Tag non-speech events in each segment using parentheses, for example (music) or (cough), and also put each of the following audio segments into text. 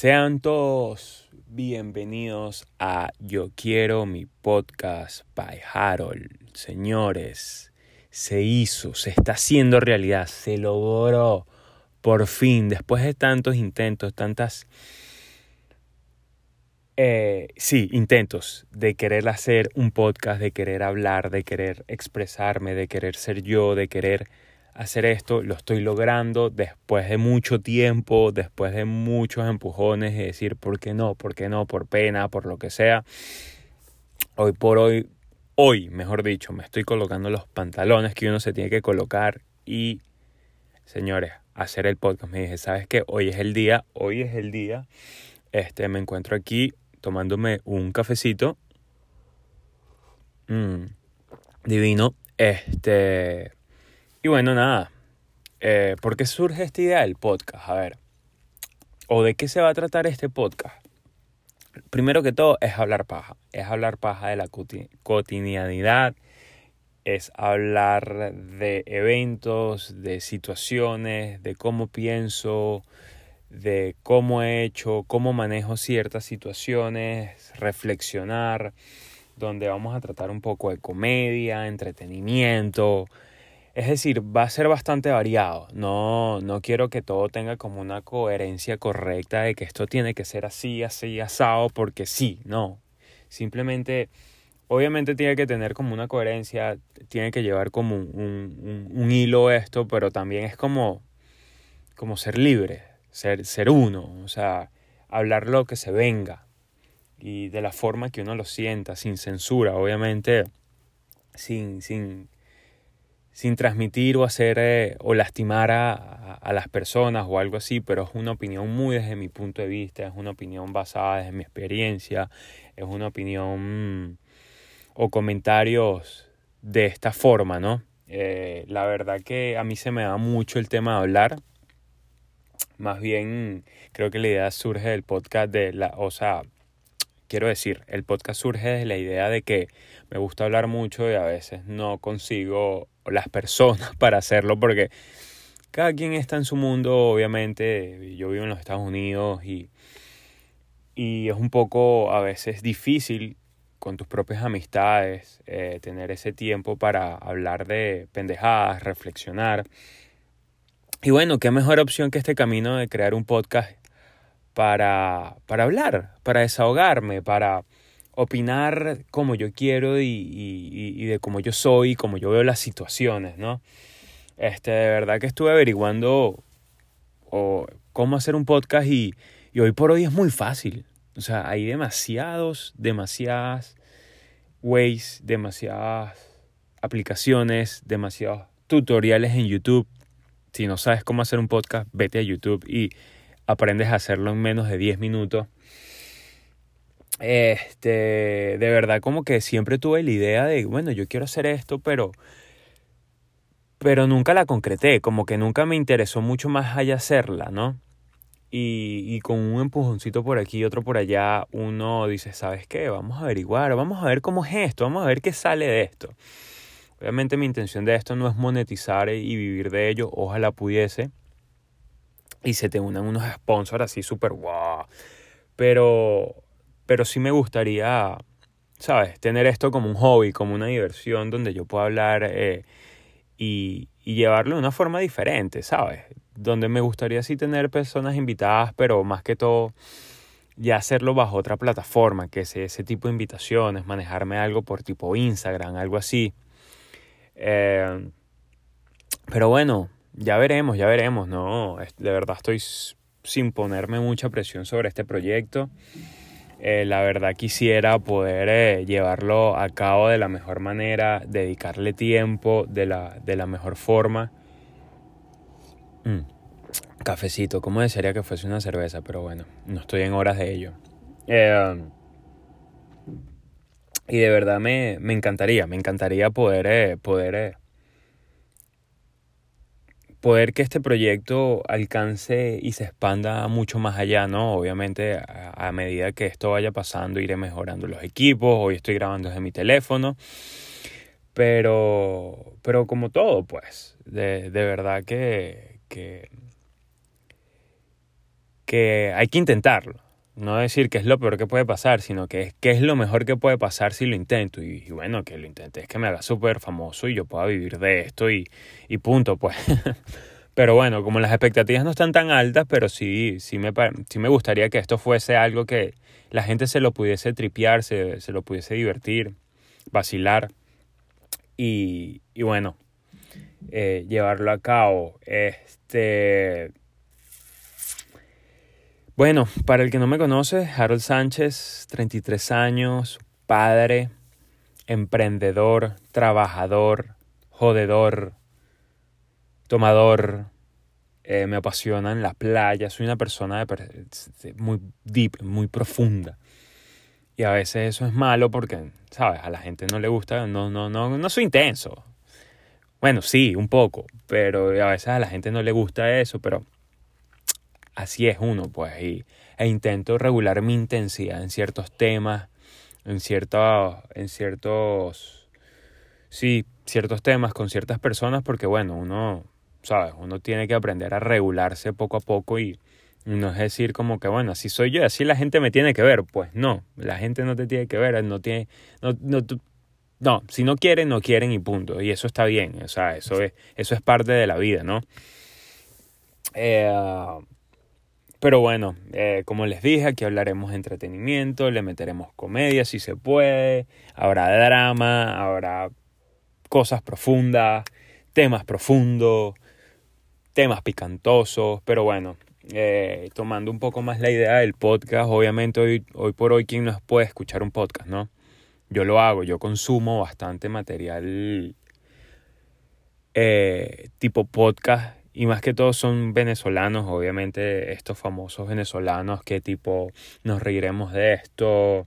Sean todos bienvenidos a Yo Quiero mi podcast by Harold. Señores, se hizo, se está haciendo realidad, se logró por fin, después de tantos intentos, tantas... Eh, sí, intentos de querer hacer un podcast, de querer hablar, de querer expresarme, de querer ser yo, de querer hacer esto, lo estoy logrando después de mucho tiempo, después de muchos empujones y decir, ¿por qué no? ¿Por qué no? Por pena, por lo que sea. Hoy por hoy, hoy, mejor dicho, me estoy colocando los pantalones que uno se tiene que colocar y, señores, hacer el podcast. Me dije, ¿sabes qué? Hoy es el día, hoy es el día. Este, me encuentro aquí tomándome un cafecito. Mm, divino. Este y bueno, nada. Eh, ¿Por qué surge esta idea del podcast? A ver. ¿O de qué se va a tratar este podcast? Primero que todo es hablar paja. Es hablar paja de la cotidianidad. Es hablar de eventos, de situaciones, de cómo pienso, de cómo he hecho, cómo manejo ciertas situaciones, reflexionar, donde vamos a tratar un poco de comedia, entretenimiento, es decir, va a ser bastante variado. No, no quiero que todo tenga como una coherencia correcta de que esto tiene que ser así, así, asado, porque sí, no. Simplemente, obviamente tiene que tener como una coherencia, tiene que llevar como un, un, hilo esto, pero también es como, como ser libre, ser, ser uno, o sea, hablar lo que se venga y de la forma que uno lo sienta, sin censura, obviamente, sin, sin sin transmitir o hacer eh, o lastimar a, a, las personas o algo así, pero es una opinión muy desde mi punto de vista, es una opinión basada desde mi experiencia, es una opinión o comentarios de esta forma, ¿no? Eh, la verdad que a mí se me da mucho el tema de hablar. Más bien creo que la idea surge del podcast de la, o sea, quiero decir, el podcast surge de la idea de que me gusta hablar mucho y a veces no consigo las personas (laughs) para hacerlo porque cada quien está en su mundo, obviamente. Yo vivo en los Estados Unidos y, y es un poco a veces difícil con tus propias amistades eh, tener ese tiempo para hablar de pendejadas, reflexionar. Y bueno, qué mejor opción que este camino de crear un podcast para, para hablar, para desahogarme, para opinar como yo quiero y, y, de cómo yo soy, como yo veo las situaciones, ¿no? Este, de verdad que estuve averiguando cómo hacer un podcast y, y hoy por hoy es muy fácil. O sea, hay demasiados, demasiadas ways, demasiadas aplicaciones, demasiados tutoriales en YouTube. Si no sabes cómo hacer un podcast, vete a YouTube y aprendes a hacerlo en menos de 10 minutos. Este, de verdad como que siempre tuve la idea de, bueno, yo quiero hacer esto, pero pero nunca la concreté, como que nunca me interesó mucho más allá hacerla, ¿no? Y, y, con un empujoncito por aquí y otro por allá, uno dice, ¿sabes qué? Vamos a averiguar, vamos a ver cómo es esto, vamos a ver qué sale de esto. Obviamente mi intención de esto no es monetizar y vivir de ello, ojalá pudiese. Y se te unan unos sponsors así súper guau. Pero pero sí me gustaría, ¿sabes? Tener esto como un hobby, como una diversión donde yo pueda hablar eh, y, y, llevarlo de una forma diferente, ¿sabes? Donde me gustaría sí tener personas invitadas, pero más que todo ya hacerlo bajo otra plataforma, que sea ese tipo de invitaciones, manejarme algo por tipo Instagram, algo así. Eh, pero bueno, ya veremos, ya veremos, ¿no? De verdad estoy sin ponerme mucha presión sobre este proyecto. Eh, la verdad quisiera poder eh, llevarlo a cabo de la mejor manera, dedicarle tiempo de la, de la mejor forma. Mm. Cafecito, ¿cómo desearía que fuese una cerveza? Pero bueno, no estoy en horas de ello. Eh, y de verdad me, me, encantaría, me encantaría poder, poder poder que este proyecto alcance y se expanda mucho más allá, ¿no? Obviamente a, medida que esto vaya pasando iré mejorando los equipos, hoy estoy grabando desde mi teléfono, pero, pero como todo, pues, de, de verdad que, que, que hay que intentarlo. No decir que es lo peor que puede pasar, sino que es que es lo mejor que puede pasar si lo intento. Y, bueno, que lo intente es que me haga súper famoso y yo pueda vivir de esto y, y punto, pues. (laughs) pero bueno, como las expectativas no están tan altas, pero sí, sí me, sí me gustaría que esto fuese algo que la gente se lo pudiese tripear, se, se lo pudiese divertir, vacilar. Y, y bueno, eh, llevarlo a cabo. Este. Bueno, para el que no me conoce, Harold Sánchez, 33 años, padre, emprendedor, trabajador, jodedor, tomador. Eh, me apasiona en la playa, soy una persona muy deep, muy profunda. Y a veces eso es malo porque, ¿sabes? A la gente no le gusta, no, no, no, no soy intenso. Bueno, sí, un poco, pero a veces a la gente no le gusta eso, pero así es uno, pues, y, e intento regular mi intensidad en ciertos temas, en ciertos, en ciertos, sí, ciertos temas con ciertas personas, porque bueno, uno, sabes, uno tiene que aprender a regularse poco a poco y no es decir como que, bueno, así soy yo, así la gente me tiene que ver, pues no, la gente no te tiene que ver, no tiene, no, no, no, si no quieren, no quieren y punto. Y eso está bien. O sea, eso es, eso es parte de la vida, ¿no? Eh, pero bueno, eh, como les dije, aquí hablaremos de entretenimiento, le meteremos comedia si se puede, habrá drama, habrá cosas profundas, temas profundos, temas picantosos, pero bueno, eh, tomando un poco más la idea del podcast, obviamente hoy, hoy por hoy, ¿quién nos puede escuchar un podcast, no? yo lo hago, yo consumo bastante material eh, tipo podcast y más que todo son venezolanos, obviamente estos famosos venezolanos que tipo nos reiremos de esto,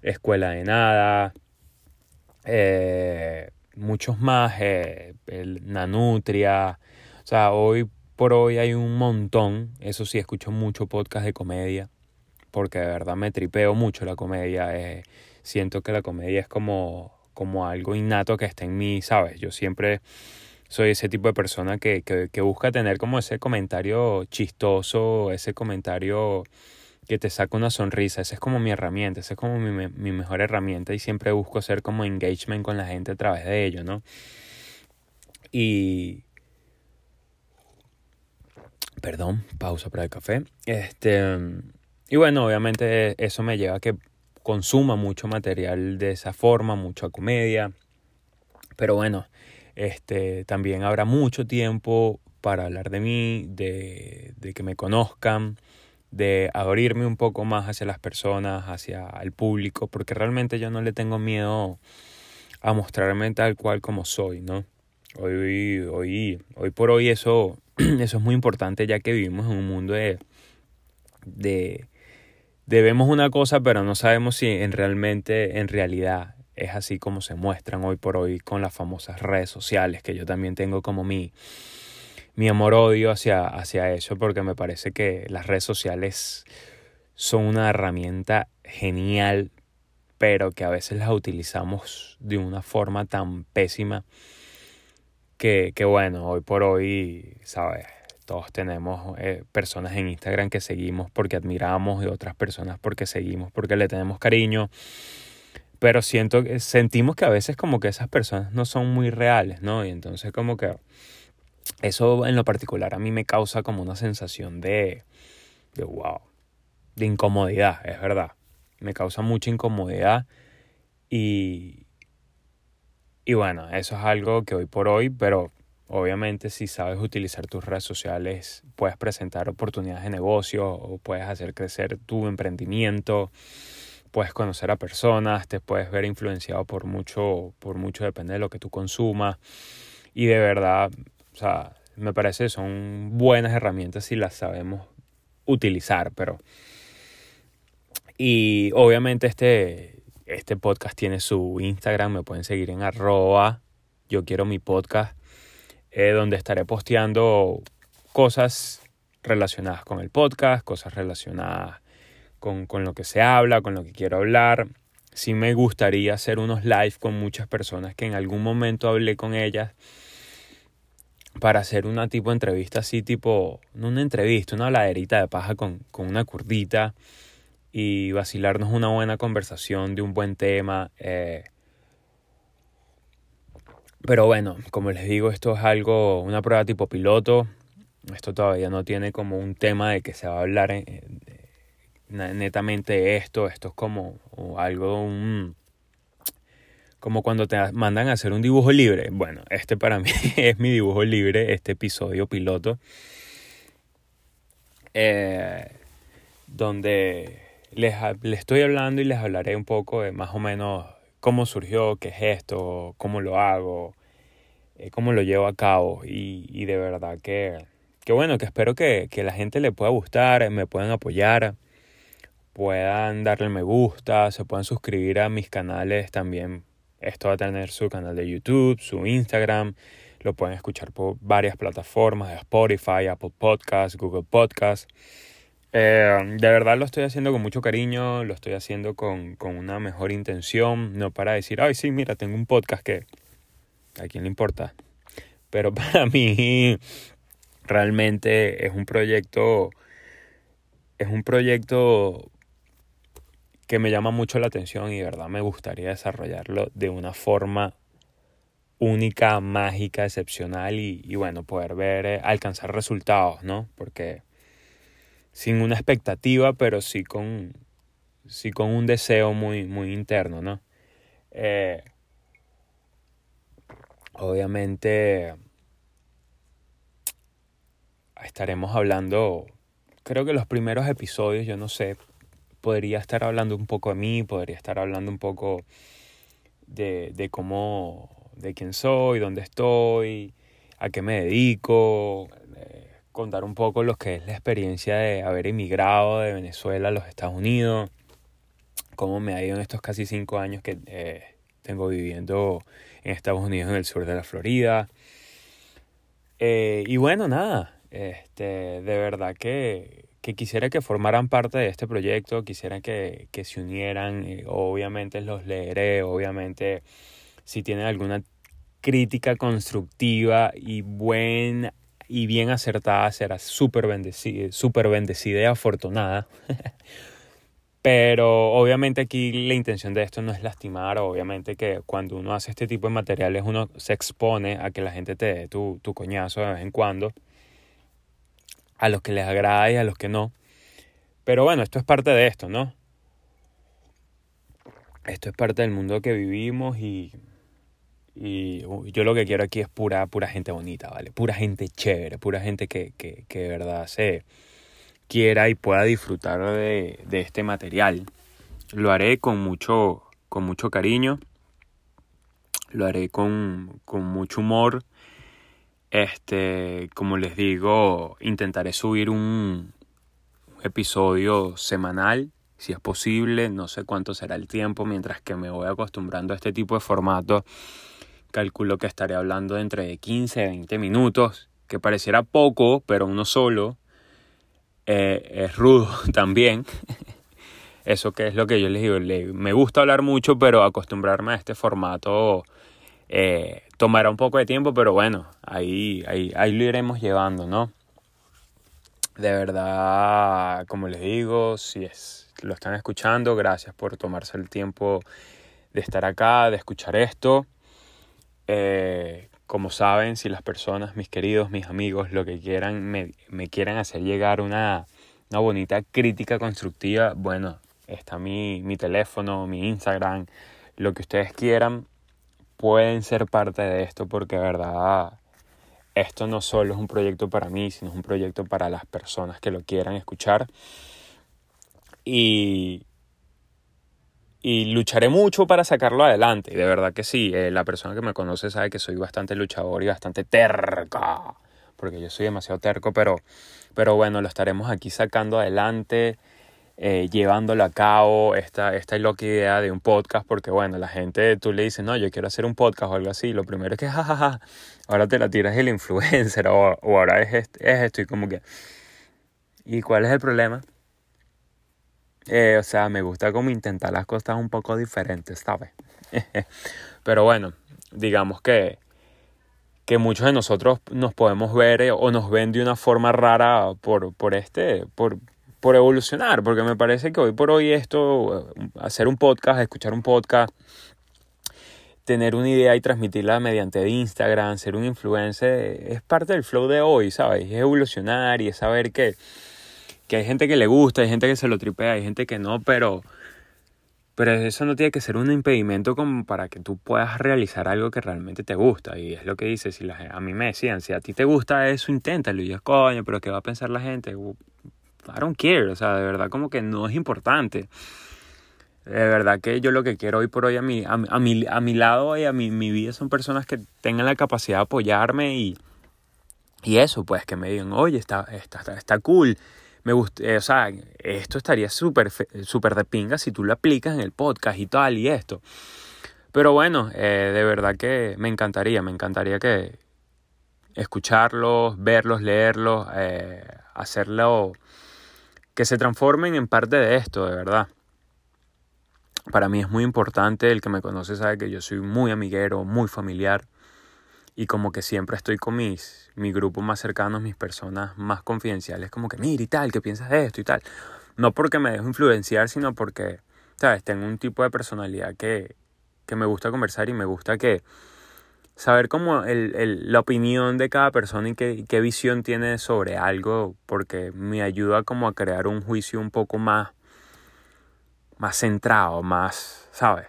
Escuela de Nada, eh, muchos más, eh, el Nanutria, o sea, hoy por hoy hay un montón, eso sí, escucho mucho podcast de comedia, porque de verdad me tripeo mucho la comedia siento que la comedia es como, como algo innato que está en mí, ¿sabes? Yo siempre soy ese tipo de persona que, que, busca tener como ese comentario chistoso, ese comentario que te saca una sonrisa. Esa es como mi herramienta, esa es como mi, mi, mejor herramienta y siempre busco hacer como engagement con la gente a través de ello, ¿no? Y... Perdón, pausa para el café. Este... Y bueno, obviamente eso me lleva a que consuma mucho material de esa forma, mucha comedia. Pero bueno, este, también habrá mucho tiempo para hablar de mí, de, de que me conozcan, de abrirme un poco más hacia las personas, hacia el público, porque realmente yo no le tengo miedo a mostrarme tal cual como soy, ¿no? Hoy, hoy, hoy por hoy eso, (clears throat) eso es muy importante ya que vivimos en un mundo de, de, debemos una cosa, pero no sabemos si en realmente, en realidad, es así como se muestran hoy por hoy con las famosas redes sociales, que yo también tengo como mi, mi amor-odio hacia, hacia eso, porque me parece que las redes sociales son una herramienta genial, pero que a veces las utilizamos de una forma tan pésima que, que bueno, hoy por hoy, ¿sabes? Todos tenemos eh, personas en Instagram que seguimos porque admiramos y otras personas porque seguimos porque le tenemos cariño. Pero siento que sentimos que a veces como que esas personas no son muy reales, ¿no? Y entonces como que eso en lo particular a mí me causa como una sensación de, de wow, de incomodidad, es verdad. Me causa mucha incomodidad y, y bueno, eso es algo que hoy por hoy, pero Obviamente si sabes utilizar tus redes sociales puedes presentar oportunidades de negocio o puedes hacer crecer tu emprendimiento, puedes conocer a personas, te puedes ver influenciado por mucho, por mucho depende de lo que tú consumas. Y de verdad, o sea, me parece que son buenas herramientas si las sabemos utilizar, pero y obviamente este, este podcast tiene su Instagram, me pueden seguir en arroba yo quiero mi podcast eh, donde estaré posteando cosas relacionadas con el podcast, cosas relacionadas con, con lo que se habla, con lo que quiero hablar. Sí me gustaría hacer unos live con muchas personas que en algún momento hablé con ellas para hacer una tipo entrevista así, tipo, no una entrevista, una laderita de paja con, con una curdita y vacilarnos una buena conversación de un buen tema. Eh. Pero bueno, como les digo, esto es algo, una prueba tipo piloto. Esto todavía no tiene como un tema de que se va a hablar netamente esto. Esto es como algo, un, como cuando te mandan a hacer un dibujo libre. Bueno, este para mí (laughs) es mi dibujo libre, este episodio piloto. Eh, donde les, estoy hablando y les hablaré un poco de más o menos cómo surgió, qué es esto, cómo lo hago, eh, cómo lo llevo a cabo. Y, y de verdad que, que bueno, que espero que, que la gente le pueda gustar, me puedan apoyar puedan darle me gusta, se puedan suscribir a mis canales también esto va a tener su canal de YouTube, su Instagram. Lo pueden escuchar por varias plataformas, Spotify, Apple Podcasts, Google Podcasts. Eh, de verdad lo estoy haciendo con mucho cariño, lo estoy haciendo con, con, una mejor intención, no para decir, ay, sí, mira, tengo un podcast que a quién le importa. Pero (laughs) para mí realmente es un proyecto, es un proyecto que me llama mucho la atención y de verdad me gustaría desarrollarlo de una forma única, mágica, excepcional y, bueno, poder ver, eh, alcanzar resultados, ¿no? Porque sin una expectativa, pero sí con, sí con un deseo muy, muy interno, ¿no? Eh, obviamente estaremos hablando, creo que los primeros episodios, yo no sé, podría estar hablando un poco de mí, podría estar hablando un poco de, de cómo, de quién soy, dónde estoy, a qué me dedico, eh, contar un poco lo que es la experiencia de haber emigrado de Venezuela a los Estados Unidos, cómo me ha ido en estos casi cinco años que eh, tengo viviendo en Estados Unidos, en el sur de la Florida. Eh, y bueno, nada, este, de verdad que, que quisiera que formaran parte de este proyecto, quisiera que, que se unieran, eh, obviamente los leeré, obviamente si tienen alguna crítica constructiva y buena y bien acertada será súper bendecida, super bendecida y afortunada. (laughs) Pero obviamente aquí la intención de esto no es lastimar, obviamente que cuando uno hace este tipo de materiales uno se expone a que la gente te dé tu, tu coñazo de vez en cuando a los que les agrada y a los que no. Pero bueno, esto es parte de esto, ¿no? Esto es parte del mundo que vivimos y, y yo lo que quiero aquí es pura, pura gente bonita, ¿vale? Pura gente chévere, pura gente que, que, que de verdad se quiera y pueda disfrutar de, de este material. Lo haré con mucho, con mucho cariño, lo haré con, con mucho humor este, como les digo, intentaré subir un episodio semanal, si es posible, no sé cuánto será el tiempo, mientras que me voy acostumbrando a este tipo de formato, calculo que estaré hablando de entre 15 y 20 minutos, que pareciera poco, pero uno solo eh, es rudo (laughs) también. Eso que es lo que yo les digo, me gusta hablar mucho, pero acostumbrarme a este formato eh, tomará un poco de tiempo, pero bueno, ahí, ahí, ahí lo iremos llevando, ¿no? De verdad, como les digo, si es, lo están escuchando, gracias por tomarse el tiempo de estar acá, de escuchar esto. Eh, como saben, si las personas, mis queridos, mis amigos, lo que quieran, me, me quieran hacer llegar una, una bonita crítica constructiva, bueno, está mi, mi teléfono, mi Instagram, lo que ustedes quieran pueden ser parte de esto porque verdad esto no solo es un proyecto para mí, sino es un proyecto para las personas que lo quieran escuchar. Y, y lucharé mucho para sacarlo adelante. De verdad que sí, eh, la persona que me conoce sabe que soy bastante luchador y bastante terca, porque yo soy demasiado terco, pero, pero bueno, lo estaremos aquí sacando adelante. Eh, llevándolo a cabo, esta, esta loca idea de un podcast, porque bueno, la gente, tú le dices, no, yo quiero hacer un podcast o algo así, lo primero es que, jajaja, ahora te la tiras el influencer (laughs) o, ahora es, es esto y como que, ¿y cuál es el problema? Eh, o sea, me gusta como intentar las cosas un poco diferentes, ¿sabes? (laughs) Pero bueno, digamos que, que muchos de nosotros nos podemos ver eh, o nos ven de una forma rara por, por este, por, por evolucionar, porque me parece que hoy por hoy esto, hacer un podcast, escuchar un podcast, tener una idea y transmitirla mediante Instagram, ser un influencer, es parte del flow de hoy, ¿sabes? Es evolucionar y es saber que, que hay gente que le gusta, hay gente que se lo tripea, hay gente que no, pero pero eso no tiene que ser un impedimento como para que tú puedas realizar algo que realmente te gusta. Y es lo que dice, si la, a mí me decían, si a ti te gusta eso, inténtalo. Y yo, coño, pero ¿qué va a pensar la gente? I don't care, o sea, de verdad como que no es importante. De verdad que yo lo que quiero hoy por hoy a mi, a, mi, a mi lado y a mi, mi vida son personas que tengan la capacidad de apoyarme y, y eso, pues que me digan, oye, está, está, está cool me gusta, eh, o sea, esto estaría súper super de pinga si tú lo aplicas en el podcast y tal y esto. Pero bueno, eh, de verdad que me encantaría, me encantaría que escucharlos, verlos, leerlos, eh, hacerlo, que se transformen en parte de esto, de verdad. Para mí es muy importante, el que me conoce sabe que yo soy muy amiguero, muy familiar y como que siempre estoy con mis, mi grupo más cercano, mis personas más confidenciales, como que mira y tal, ¿qué piensas de esto y tal? No porque me dejo influenciar, sino porque, ¿sabes? Tengo un tipo de personalidad que, que me gusta conversar y me gusta que saber como el, el, la opinión de cada persona y qué, qué visión tiene sobre algo, porque me ayuda como a crear un juicio un poco más, más centrado, más, ¿sabes?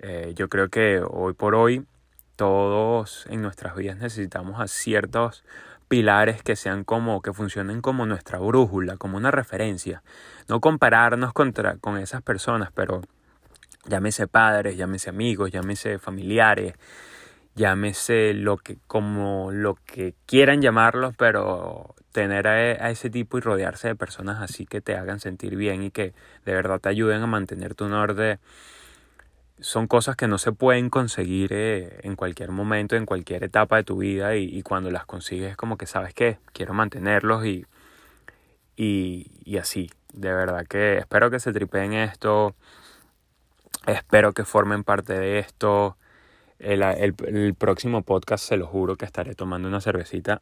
Eh, yo creo que hoy por hoy todos en nuestras vidas necesitamos a ciertos pilares que sean como, que funcionen como nuestra brújula, como una referencia. No compararnos contra, con esas personas, pero llámese padres, llámese amigos, llámese familiares, llámese lo que, como lo que quieran llamarlos, pero tener a, a, ese tipo y rodearse de personas así que te hagan sentir bien y que de verdad te ayuden a mantener tu norte son cosas que no se pueden conseguir eh, en cualquier momento, en cualquier etapa de tu vida y, cuando las consigues como que sabes que quiero mantenerlos y, y, así. De verdad que espero que se tripeen esto, espero que formen parte de esto. El, el, próximo podcast se lo juro que estaré tomando una cervecita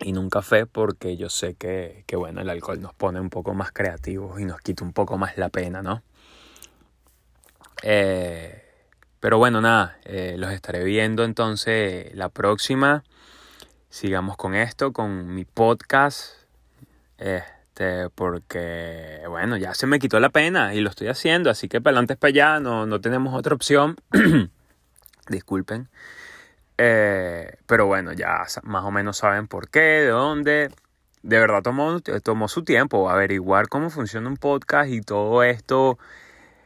y un café porque yo sé que, que bueno, el alcohol nos pone un poco más creativos y nos quita un poco más la pena, ¿no? Eh, pero bueno, nada, eh, los estaré viendo entonces la próxima. Sigamos con esto, con mi podcast. Este, porque, bueno, ya se me quitó la pena y lo estoy haciendo, así que para adelante es para allá, no, no tenemos otra opción. (clears throat) Disculpen. Eh, pero bueno, ya más o menos saben por qué, de dónde. De verdad tomó, tomó su tiempo averiguar cómo funciona un podcast y todo esto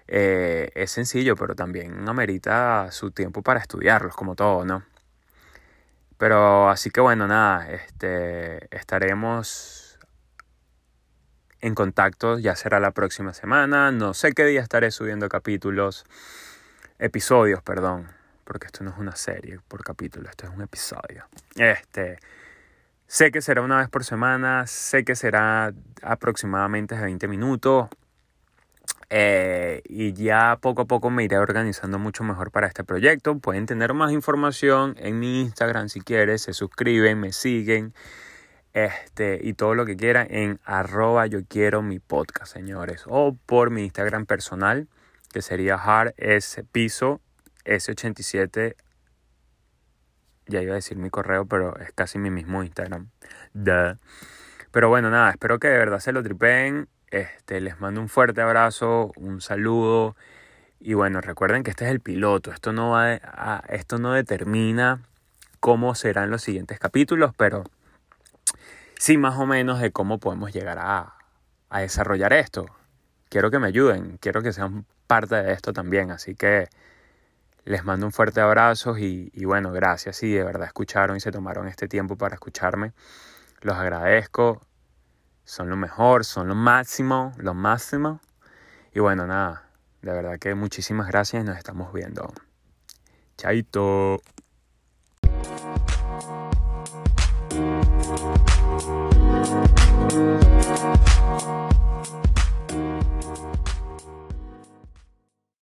eh, es sencillo, pero también amerita su tiempo para estudiarlos, como todo, ¿no? Pero así que bueno, nada, este, estaremos en contacto, ya será la próxima semana, no sé qué día estaré subiendo capítulos, episodios, perdón, porque esto no es una serie por capítulo, esto es un episodio. Este, sé que será una vez por semana, sé que será aproximadamente 20 minutos, eh, y ya poco a poco me iré organizando mucho mejor para este proyecto. Pueden tener más información en mi Instagram si quieres, se suscriben, me siguen este, y todo lo que quieran en arroba yo quiero mi podcast, señores. O por mi Instagram personal, que sería hard s piso s87. Ya iba a decir mi correo, pero es casi mi mismo Instagram. Pero bueno, nada, espero que de verdad se lo tripen este, les mando un fuerte abrazo, un saludo. Y bueno, recuerden que este es el piloto. Esto no, va a, esto no determina cómo serán los siguientes capítulos, pero sí más o menos de cómo podemos llegar a, a desarrollar esto. Quiero que me ayuden, quiero que sean parte de esto también. Así que les mando un fuerte abrazo y, y bueno, gracias si de verdad escucharon y se tomaron este tiempo para escucharme. Los agradezco son lo mejor, son lo máximo, lo máximo. Y bueno, nada, de verdad que muchísimas gracias y nos estamos viendo. Chaito.